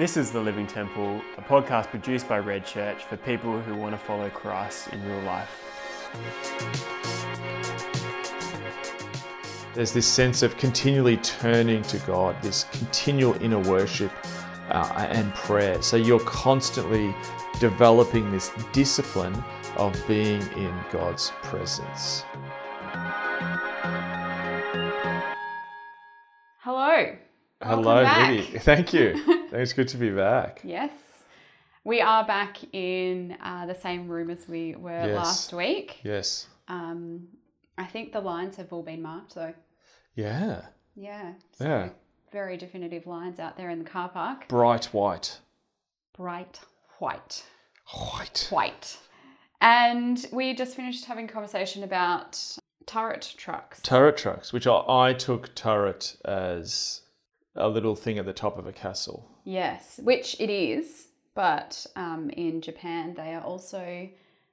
This is The Living Temple, a podcast produced by Red Church for people who want to follow Christ in real life. There's this sense of continually turning to God, this continual inner worship uh, and prayer. So you're constantly developing this discipline of being in God's presence. Hello. Hello, Welcome back. Liddy. Thank you. it's good to be back. Yes. We are back in uh, the same room as we were Yes. last week. Yes. Um, I think the lines have all been marked though. Yeah. Yeah. So Yeah. Very definitive lines out there in the car park. Bright white. Bright white. White. White. And we just finished having a conversation about turret trucks. Turret trucks, which I, I took turret as a little thing at the top of a castle. Yes, which it is, but um, in Japan they are also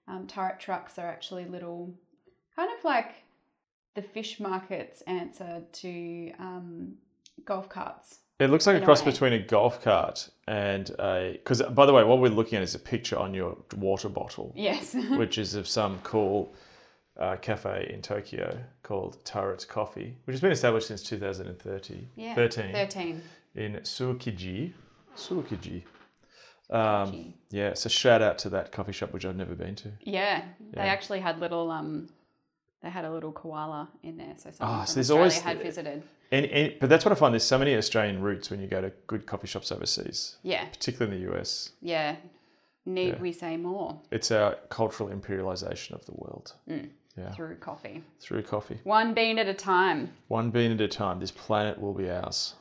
um, turret trucks are actually little, kind of like the fish market's answer to um, golf carts. It looks like a cross way. between a golf cart and a. Because, by the way, what we're looking at is a picture on your water bottle, Yes, which is of some cool uh, cafe in Tokyo called Turret Coffee, which has been established since 2013 yeah, 13 thirteen. In Tsukiji. Tsukiji. Um, yeah, so shout out to that coffee shop, which I've never been to. Yeah, they Yeah. actually had little um, they had a little koala in there, so someone from so there's Australia always had visited. And, and, but that's what I find. There's so many Australian roots when you go to good coffee shops overseas, Yeah, particularly in the US. yeah. Need Yeah. we say more It's our cultural imperialization of the world Mm. Yeah. through coffee? through coffee. One bean at a time. One bean at a time. This planet will be ours.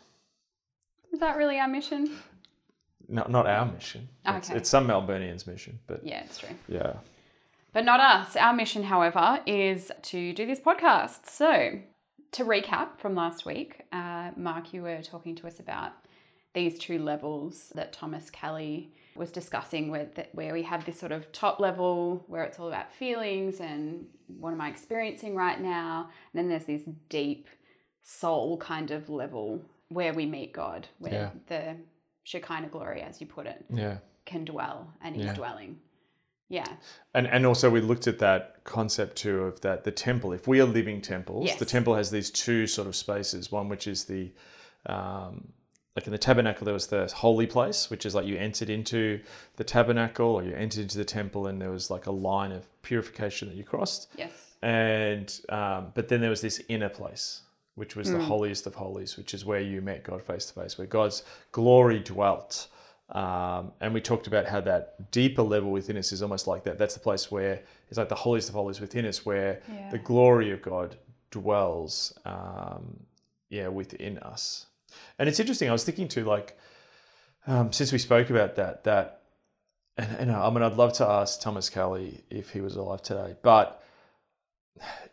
Is that really our mission? Not, not our mission. It's, Okay. it's some Melburnians' mission, but Yeah, it's true. yeah. But not us. Our mission, however, is to do this podcast. So, to recap from last week, uh, Mark, you were talking to us about these two levels that Thomas Kelly was discussing, where, where we have this sort of top level where it's all about feelings and what am I experiencing right now. And then there's this deep soul kind of level where we meet God, where Yeah. the Shekinah glory, as you put it, Yeah. can dwell and is Yeah. dwelling. Yeah. And, and also we looked at that concept too of that the temple. If we are living temples, Yes. the temple has these two sort of spaces. One which is the um, like in the tabernacle there was the holy place, which is like you entered into the tabernacle or you entered into the temple, and there was like a line of purification that you crossed. Yes. and um, but then there was this inner place which was the holiest of holies which is where you met god face to face where god's glory dwelt. Um, and we talked about how that deeper level within us is almost like that. That's the place where it's like the holiest of holies within us where Yeah. the glory of god dwells um, yeah within us. And it's interesting i was thinking too like um, since we spoke about that that and, and I mean, I'd love to ask Thomas Kelly if he was alive today, but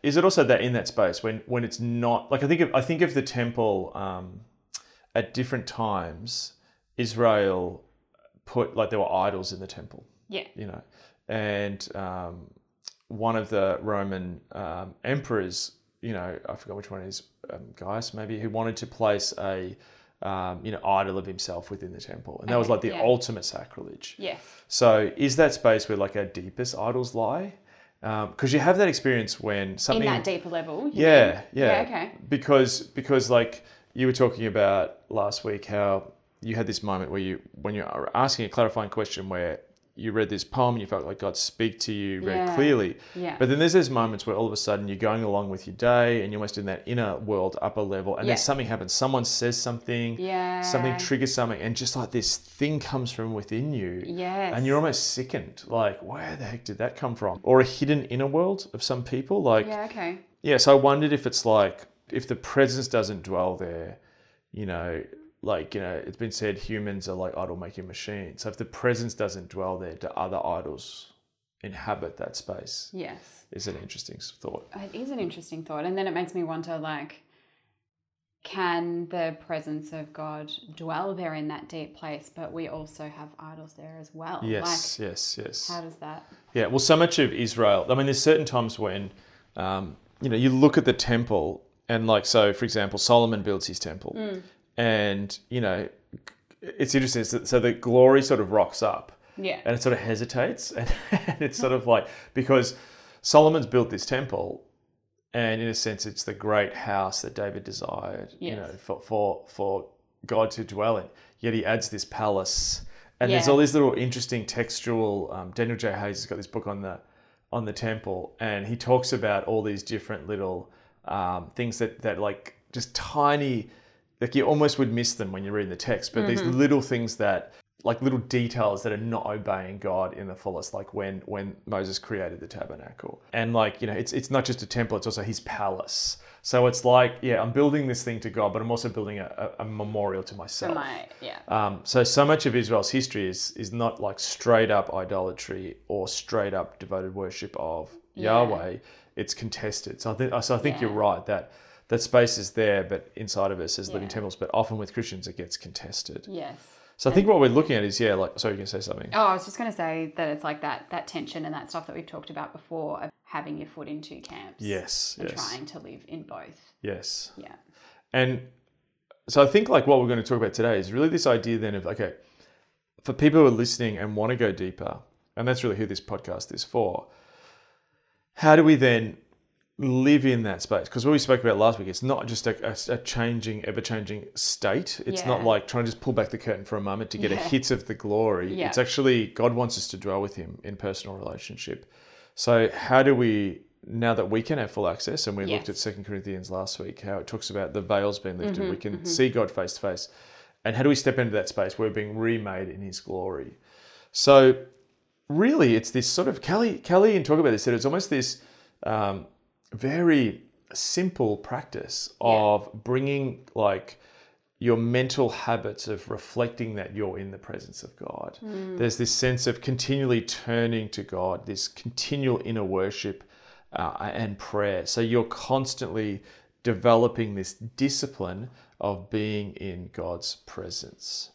is it also that in that space when when it's not like I think of, I think of the temple um, at different times, Israel put like there were idols in the temple, Yeah. you know, and um, one of the Roman um, emperors, you know, I forgot which one it is, um, Gaius maybe, who wanted to place a um, you know idol of himself within the temple, and that was like the yeah. ultimate sacrilege. Yes. So is that space where like our deepest idols lie? Um, because you have that experience when something in that deeper level. you yeah, yeah. Yeah, okay. Because because like you were talking about last week how you had this moment where you when you're asking a clarifying question where you read this poem and you felt like God speak to you very Yeah. clearly. Yeah. But then there's those moments where all of a sudden you're going along with your day and you're almost in that inner world, upper level, and Yeah. then something happens. Someone says something, Yeah. something triggers something, and just like this thing comes from within you. Yes. And you're almost sickened. Like, where the heck did that come from? Or a hidden inner world of some people. Like, Yeah, okay. yeah, so I wondered if it's like if the presence doesn't dwell there, you know, like you know, it's been said humans are like idol making machines. So if the presence doesn't dwell there, do other idols inhabit that space? Yes. Is an interesting thought. It is an interesting thought. And then it makes me wonder like, can the presence of God dwell there in that deep place, but we also have idols there as well? Yes, yes, yes. How does that? Yeah, well, so much of Israel. I mean, there's certain times when, um, you know, you look at the temple, and like, so for example, Solomon builds his temple, and you know, it's interesting. So, the glory sort of rocks up Yeah. and it sort of hesitates. And, and it's sort of like because Solomon's built this temple and in a sense it's the great house that David desired you know for, for for God to dwell in. Yet he adds this palace. And there's all these little interesting textual um, Daniel J. Hays has got this book on the on the temple and he talks about all these different little um, things that that like just tiny like you almost would miss them when you read the text but these little things that like little details that are not obeying God in the fullest, like when when Moses created the tabernacle, and like you know, it's it's not just a temple; it's also his palace. So it's like, yeah, I'm building this thing to God, but I'm also building a, a, a memorial to myself. my yeah. Um, so so much of Israel's history is is not like straight up idolatry or straight up devoted worship of Yeah. Yahweh. It's contested. So I think so I think you're right that that space is there, but inside of us as living temples. But often with Christians, it gets contested. Yes. So I think what we're looking at is yeah, like sorry, you can say something. Oh, I was just going to say that it's like that that tension and that stuff that we've talked about before of having your foot in two camps. Yes, And yes, trying to live in both. yes. Yeah. And so I think like what we're going to talk about today is really this idea then of okay, for people who are listening and want to go deeper, and that's really who this podcast is for. How do we then live in that space? Because what we spoke about last week, it's not just a, a, a changing, ever-changing state. It's not like trying to just pull back the curtain for a moment to get a Yeah. hit of the glory. Yeah. It's actually God wants us to dwell with Him in personal relationship. So how do we? Now that we can have full access, and we looked at Yes. Second Corinthians last week, how it talks about the veils being lifted, Mm-hmm, we can see God face to face, and how do we step into that space where we're being remade in His glory? So, really, it's this sort of Kelly. Kelly, and talk about this. Said it's almost this um, very simple practice of bringing like your mental habits of reflecting that you're in the presence of God. There's this sense of continually turning to God, this continual inner worship uh, and prayer. So you're constantly developing this discipline of being in God's presence.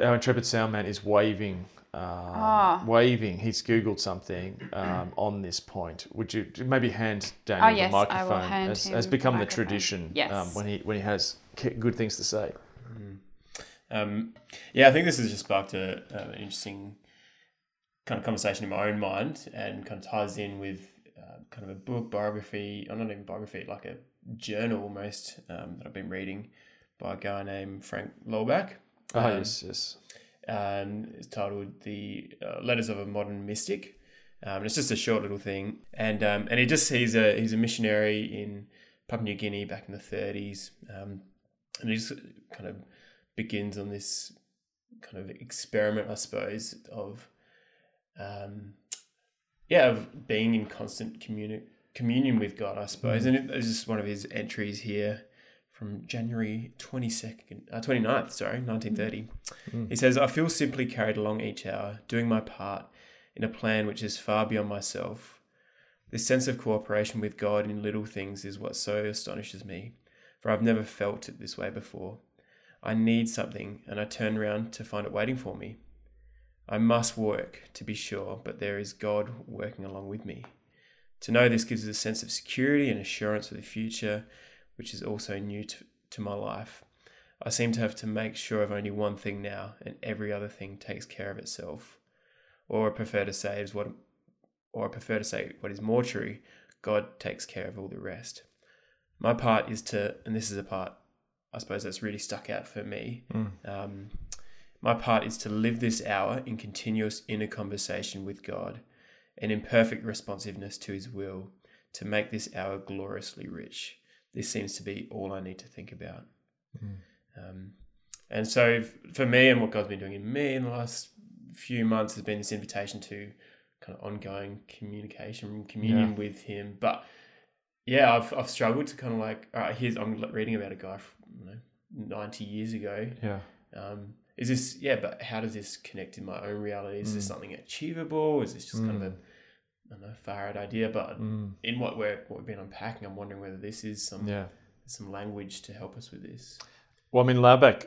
Our intrepid soundman is waving. Um, Ah. Waving. He's googled something um, on this point. Would you maybe hand Daniel Oh, yes, the I will microphone? hand as, him has become the microphone. tradition Yes. um, when he when he has good things to say. Um, yeah, I think this has just sparked a, uh, an interesting kind of conversation in my own mind and kind of ties in with uh, kind of a book biography, or not even biography, like a journal almost um, that I've been reading by a guy named Frank Laubach. Ah, Um, yes, yes. Um, it's titled "The uh, Letters of a Modern Mystic." Um, it's just a short little thing, and um, and he just he's a he's a missionary in Papua New Guinea back in the 30s, um, and he just kind of begins on this kind of experiment, I suppose, of um, yeah, of being in constant communi- communion with God, I suppose. And it, it's just one of his entries here from January 22nd, uh, 29th, sorry, 1930. He says, I feel simply carried along each hour, doing my part in a plan which is far beyond myself. This sense of cooperation with God in little things is what so astonishes me, for I've never felt it this way before. I need something, and I turn round to find it waiting for me. I must work, to be sure, but there is God working along with me. To know this gives us a sense of security and assurance for the future, which is also new to, to my life. I seem to have to make sure of only one thing now, and every other thing takes care of itself. Or I prefer to say is what, or I prefer to say what is more true: God takes care of all the rest. My part is to, and this is a part I suppose that's really stuck out for me. Um, my part is to live this hour in continuous inner conversation with God and in perfect responsiveness to His will to make this hour gloriously rich. This seems to be all I need to think about. Um, and so, for me, and what God's been doing in me in the last few months has been this invitation to kind of ongoing communication, communion with Him. But yeah, I've, I've struggled to kind of like, all right, here's, I'm reading about a guy from, you know, 90 years ago. Yeah. Um, is this, yeah, but how does this connect in my own reality? Is this something achievable? Is this just kind of a, I don't know, far out idea? But mm. in what, we're, what we've been unpacking, I'm wondering whether this is some, Yeah. some language to help us with this. Well, I mean, Laubach,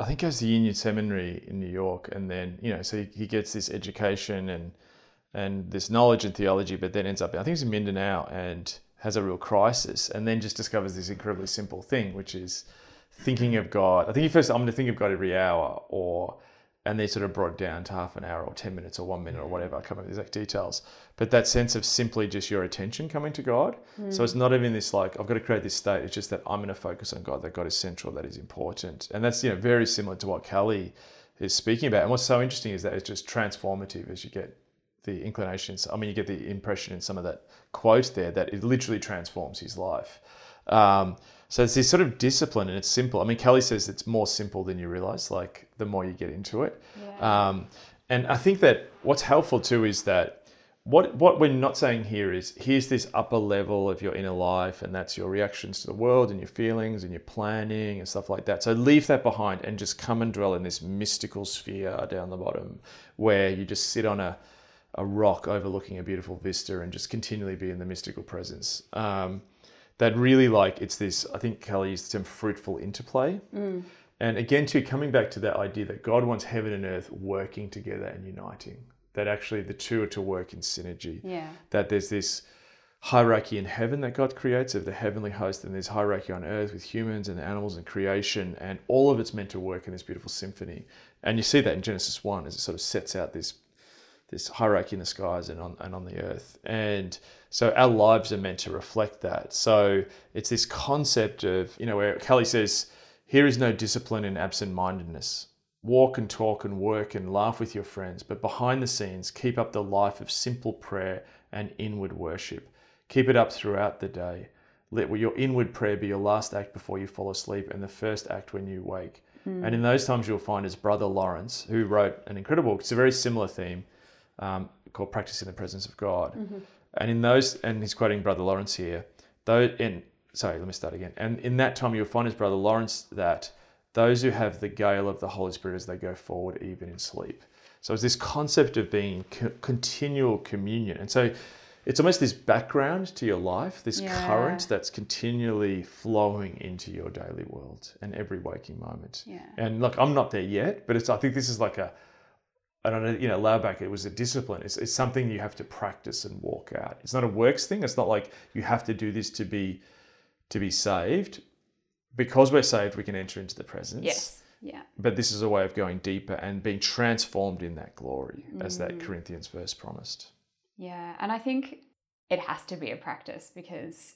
I think goes to Union Seminary in New York, and then you know, so he, he gets this education and and this knowledge and theology, but then ends up, I think he's in Mindanao and has a real crisis, and then just discovers this incredibly simple thing, which is thinking of God. I think you first, I'm going to think of God every hour, or and they're sort of brought down to half an hour or 10 minutes or one minute or whatever. I can't remember the exact details. But that sense of simply just your attention coming to God. So it's not even this like, I've got to create this state. It's just that I'm going to focus on God, that God is central, that is important. And that's, you know, very similar to what Kelly is speaking about. And what's so interesting is that it's just transformative as you get the inclinations. I mean, you get the impression in some of that quote there that it literally transforms his life. Um, so it's this sort of discipline, and it's simple. I mean, Kelly says it's more simple than you realize. Like the more you get into it, Yeah. um, and I think that what's helpful too is that what what we're not saying here is here's this upper level of your inner life, and that's your reactions to the world and your feelings and your planning and stuff like that. So leave that behind and just come and dwell in this mystical sphere down the bottom, where you just sit on a a rock overlooking a beautiful vista and just continually be in the mystical presence. Um, that really like it's this. I think Kelly used some fruitful interplay. Mm. And again, too, coming back to that idea that God wants heaven and earth working together and uniting, that actually the two are to work in synergy. Yeah. That there's this hierarchy in heaven that God creates of the heavenly host, and there's hierarchy on earth with humans and animals and creation, and all of it's meant to work in this beautiful symphony. And you see that in Genesis 1 as it sort of sets out this this hierarchy in the skies and on and on the earth. And so our lives are meant to reflect that. So it's this concept of, you know, where Kelly says, here is no discipline in absent mindedness. Walk and talk and work and laugh with your friends, but behind the scenes, keep up the life of simple prayer and inward worship. Keep it up throughout the day. Let your inward prayer be your last act before you fall asleep and the first act when you wake. Hmm. And in those times, you'll find his brother Lawrence, who wrote an incredible book. It's a very similar theme um, called "Practice in the Presence of God." And in those, and he's quoting Brother Lawrence here. Though, in sorry, let me start again. And in that time, you'll find his brother Lawrence that those who have the gale of the Holy Spirit as they go forward, even in sleep. So it's this concept of being co- continual communion, and so it's almost this background to your life, this Yeah. current that's continually flowing into your daily world and every waking moment. Yeah. And look, I'm not there yet, but it's I think this is like a I don't know, you know, Laubach, it was a discipline. It's, it's something you have to practice and walk out. It's not a works thing. It's not like you have to do this to be to be saved. Because we're saved, we can enter into the presence. Yes. Yeah. But this is a way of going deeper and being transformed in that glory, as that mm. Corinthians verse promised. Yeah, and I think it has to be a practice because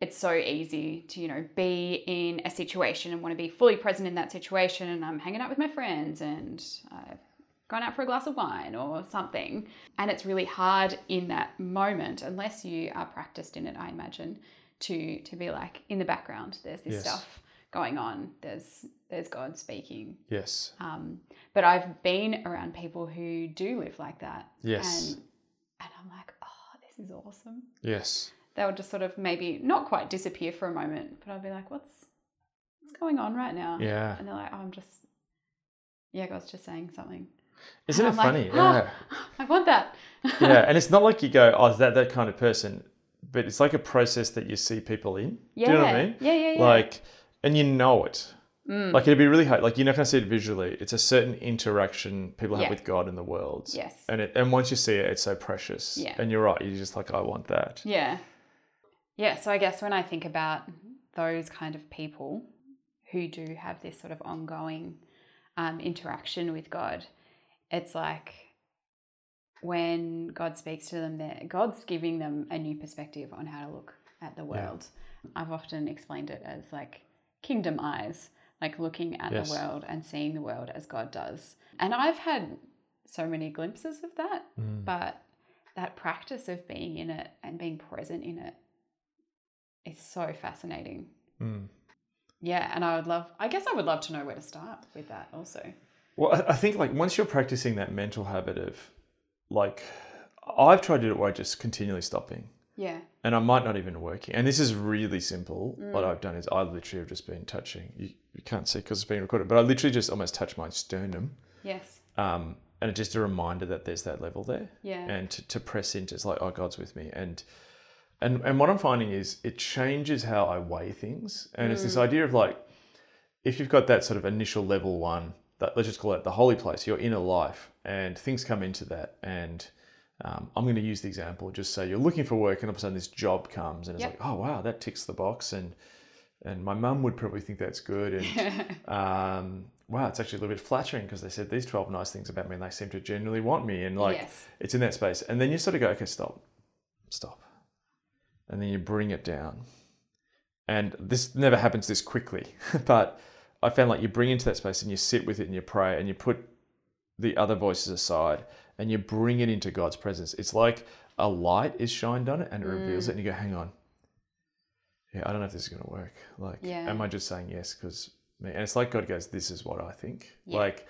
it's so easy to, you know, be in a situation and want to be fully present in that situation and I'm hanging out with my friends and I've gone out for a glass of wine or something. And it's really hard in that moment, unless you are practiced in it, I imagine, to to be like in the background, there's this Yes. stuff going on. There's there's God speaking. Yes. Um, but I've been around people who do live like that. Yes. And, and I'm like, oh, this is awesome. Yes. They'll just sort of maybe not quite disappear for a moment, but I'll be like, what's what's going on right now? Yeah. And they're like, oh, I'm just, yeah, God's just saying something. Isn't it funny? like, yeah. I want that. yeah. And it's not like you go, oh, is that that kind of person? But it's like a process that you see people in. yeah. Do you know what I mean? Yeah, yeah, yeah. Like, and you know it. Mm. Like it'd be really hard. Like you're not going to see it visually. It's a certain interaction people have Yeah. with God in the world. yes. And it, and once you see it, it's so precious. Yeah. And you're right. You're just like, I want that. Yeah. Yeah. So I guess when I think about those kind of people who do have this sort of ongoing um, interaction with God, it's like when God speaks to them, there God's giving them a new perspective on how to look at the world. I've often explained it as like kingdom eyes, like looking at Yes. the world and seeing the world as God does. And I've had so many glimpses of that, Mm. but that practice of being in it and being present in it is so fascinating. Mm. Yeah, and I would love, I guess I would love to know where to start with that also. Well, I- think like once you're practicing that mental habit of like, I've tried to do it where I just continually stopping. Yeah. and I might not even working. And this is really simple. Mm. What I've done is I literally have just been touching. You, you can't see because it's being recorded, but I literally just almost touch my sternum, Yes. um, and it's just a reminder that there's that level there, Yeah. and to, to press into. It's like, oh, God's with me, and and and what I'm finding is it changes how I weigh things, and it's this Mm. idea of like, if you've got that sort of initial level one, that let's just call it the holy place, your inner life, and things come into that, and um, I'm going to use the example. Just say you're looking for work, and all of a sudden this job comes, and it's Yep. like, oh wow, that ticks the box, and and my mum would probably think that's good. And um, wow, it's actually a little bit flattering because they said these 12 nice things about me and they seem to genuinely want me. And like, yes. it's in that space. And then you sort of go, okay, stop, stop. And then you bring it down. And this never happens this quickly, but I found like you bring into that space and you sit with it and you pray and you put the other voices aside and you bring it into God's presence. It's like a light is shined on it and it reveals it, mm. and you go, hang on. Yeah, I don't know if this is going to work. Like, Yeah. am I just saying yes because me? And it's like God goes, this is what I think. Yeah. Like,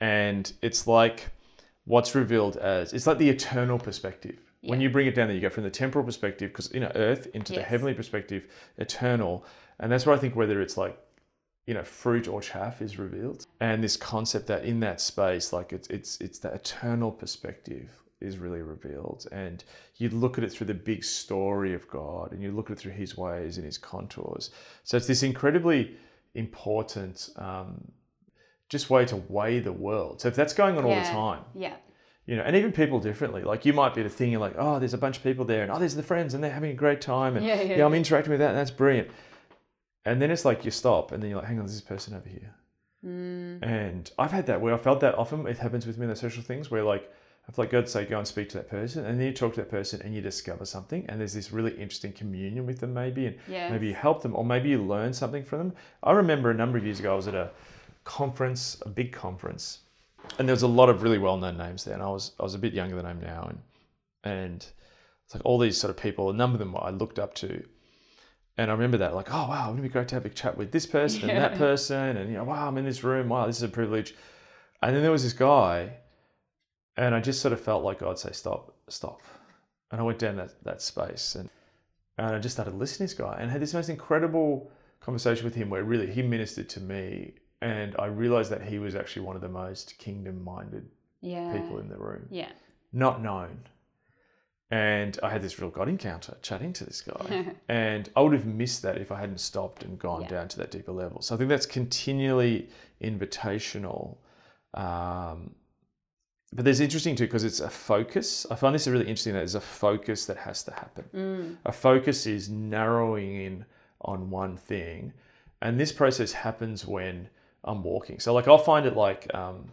and it's like what's revealed as it's like the eternal perspective. When you bring it down there, you go from the temporal perspective, because you know, earth into the heavenly perspective, eternal. And that's where I think whether it's like you know fruit or chaff is revealed and this concept that in that space like it's it's it's the eternal perspective is really revealed and you look at it through the big story of god and you look at it through his ways and his contours so it's this incredibly important um, just way to weigh the world so if that's going on all the time Yeah. you know, and even people differently. Like you might be the thing, you're like, oh, there's a bunch of people there, and oh, there's the friends, and they're having a great time, and Yeah, yeah, yeah. I'm interacting with that, and that's brilliant. And then it's like you stop, and then you're like, hang on, there's this person over here. Mm. And I've had that where I felt that often. It happens with me in the social things where like I feel like God say go and speak to that person, and then you talk to that person and you discover something, and there's this really interesting communion with them maybe, and Yes. maybe you help them, or maybe you learn something from them. I remember a number of years ago I was at a conference, a big conference, and there was a lot of really well-known names there, and I was I was a bit younger than I am now, and and it's like all these sort of people, a number of them I looked up to. And I remember that, like, oh wow, wouldn't it be great to have a chat with this person and that person, and you know, wow, I'm in this room, wow, this is a privilege. And then there was this guy, and I just sort of felt like God say, stop, stop. And I went down that, that space and, and I just started listening to this guy and had this most incredible conversation with him where really he ministered to me. And I realized that he was actually one of the most kingdom minded Yeah. people in the room, Yeah. not known. And I had this real God encounter chatting to this guy. and I would have missed that if I hadn't stopped and gone Yeah. down to that deeper level. So I think that's continually invitational. Um, but there's interesting too because it's a focus. I find this really interesting that there's a focus that has to happen. Mm. A focus is narrowing in on one thing, and this process happens when I'm walking. So like I'll find it like um,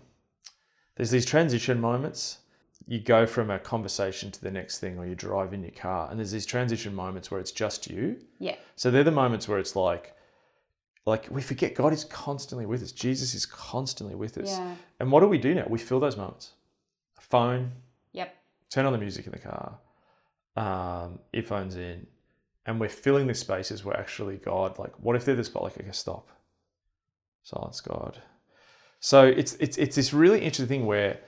there's these transition moments. You go from a conversation to the next thing, or you drive in your car, and there's these transition moments where it's just you. Yeah. So they're the moments where it's like, like we forget God is constantly with us. Jesus is constantly with us. Yeah. And what do we do now? We fill those moments. Phone, Yep. turn on the music in the car, um, earphones in, and we're filling the spaces where actually God, like, what if they're the spot? Like, okay, stop, silence, God. So it's it's it's this really interesting thing where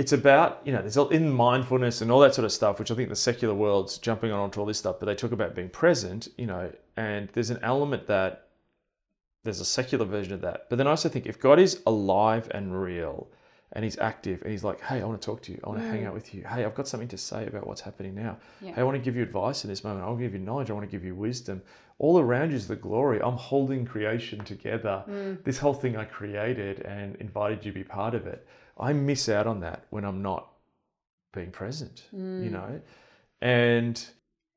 it's about you know there's all- in mindfulness and all that sort of stuff, which I think the secular world's jumping on onto all this stuff, but they talk about being present, you know, and there's an element that there's a secular version of that, but then I also think if God is alive and real and he's active and he's like, hey, I want to talk to you. I want to hang mm. out with you. Hey, I've got something to say about what's happening now. Yeah. Hey, I want to give you advice in this moment. I'll give you knowledge. I want to give you wisdom. All around you is the glory. I'm holding creation together. Mm. This whole thing I created and invited you to be part of it. I miss out on that when I'm not being present, you mm. know? And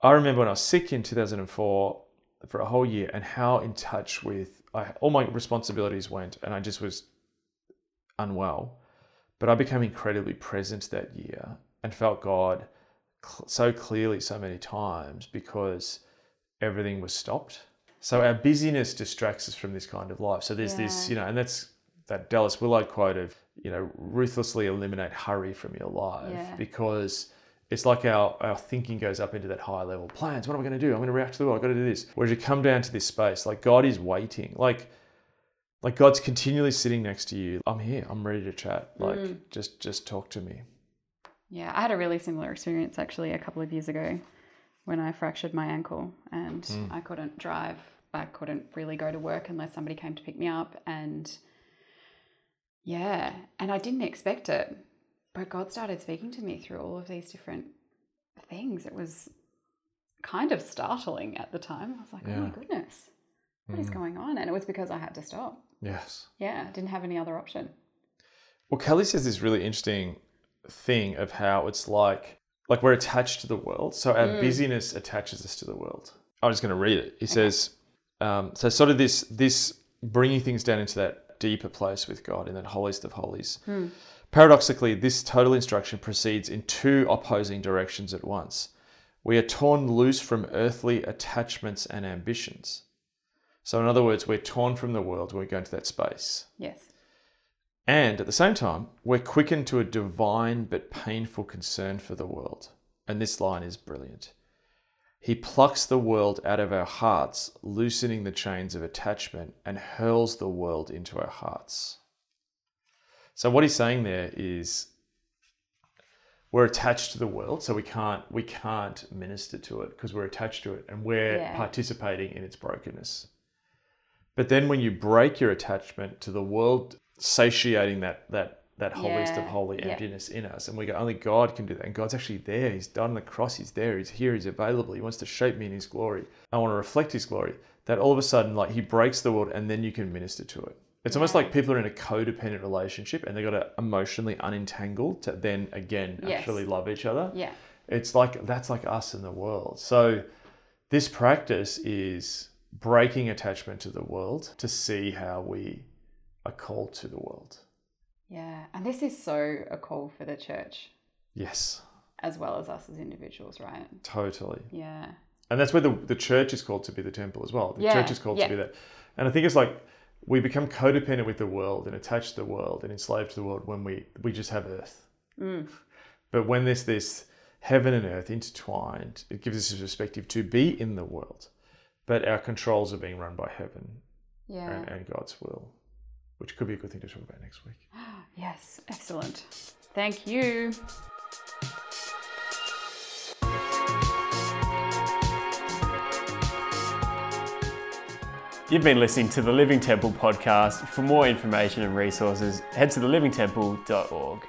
I remember when I was sick in 2004 for a whole year and how in touch with I, all my responsibilities went and I just was unwell. But I became incredibly present that year and felt God cl- so clearly so many times because everything was stopped. So our busyness distracts us from this kind of life. So there's this, you know, and that's that Dallas Willard quote of, you know, ruthlessly eliminate hurry from your life Yeah. because it's like our, our thinking goes up into that higher level plans. What am I going to do? I'm going to react to the world. I've got to do this. Whereas you come down to this space, like God is waiting. Like, like God's continually sitting next to you. I'm here. I'm ready to chat. Like, Mm. just just talk to me. Yeah, I had a really similar experience actually a couple of years ago when I fractured my ankle and Mm. I couldn't drive. I couldn't really go to work unless somebody came to pick me up. And yeah, and I didn't expect it. But God started speaking to me through all of these different things. It was kind of startling at the time. I was like, oh my goodness, what is Mm. going on? And it was because I had to stop. Yes. Yeah, I didn't have any other option. Well, Kelly says this really interesting thing of how it's like like we're attached to the world. So our Mm. busyness attaches us to the world. I'm just going to read it. He says, Um, so sort of this this bringing things down into that deeper place with God in that holiest of holies. Hmm. Paradoxically, this total instruction proceeds in two opposing directions at once. We are torn loose from earthly attachments and ambitions. So, in other words, we're torn from the world when we go into that space. Yes. And at the same time, we're quickened to a divine but painful concern for the world. And this line is brilliant. He plucks the world out of our hearts, loosening the chains of attachment, and hurls the world into our hearts. So what he's saying there is we're attached to the world, so we can't we can't minister to it because we're attached to it and we're Yeah. participating in its brokenness. But then when you break your attachment to the world satiating that that that holiest of Yeah, holy yeah. emptiness in us, and we go, only God can do that. And God's actually there. He's done on the cross. He's there. He's here. He's available. He wants to shape me in His glory. I want to reflect His glory. That all of a sudden, like He breaks the world, and then you can minister to it. It's almost Yeah. like people are in a codependent relationship, and they've got to emotionally unentangle to then again Yes. actually love each other. Yeah. It's like that's like us in the world. So this practice is breaking attachment to the world to see how we are called to the world. Yeah. And this is so a call for the church Yes, as well as us as individuals, right? totally. Yeah. And that's where the, the church is called to be the temple as well. The Yeah, church is called yeah. to be that. And I think it's like we become codependent with the world and attached to the world and enslaved to the world when we, we just have earth. Mm. But when there's this heaven and earth intertwined, it gives us a perspective to be in the world. But our controls are being run by heaven Yeah. and, and God's will, which could be a good thing to talk about next week. Yes. Excellent. Thank you. You've been listening to the Living Temple podcast. For more information and resources, head to thelivingtemple.org.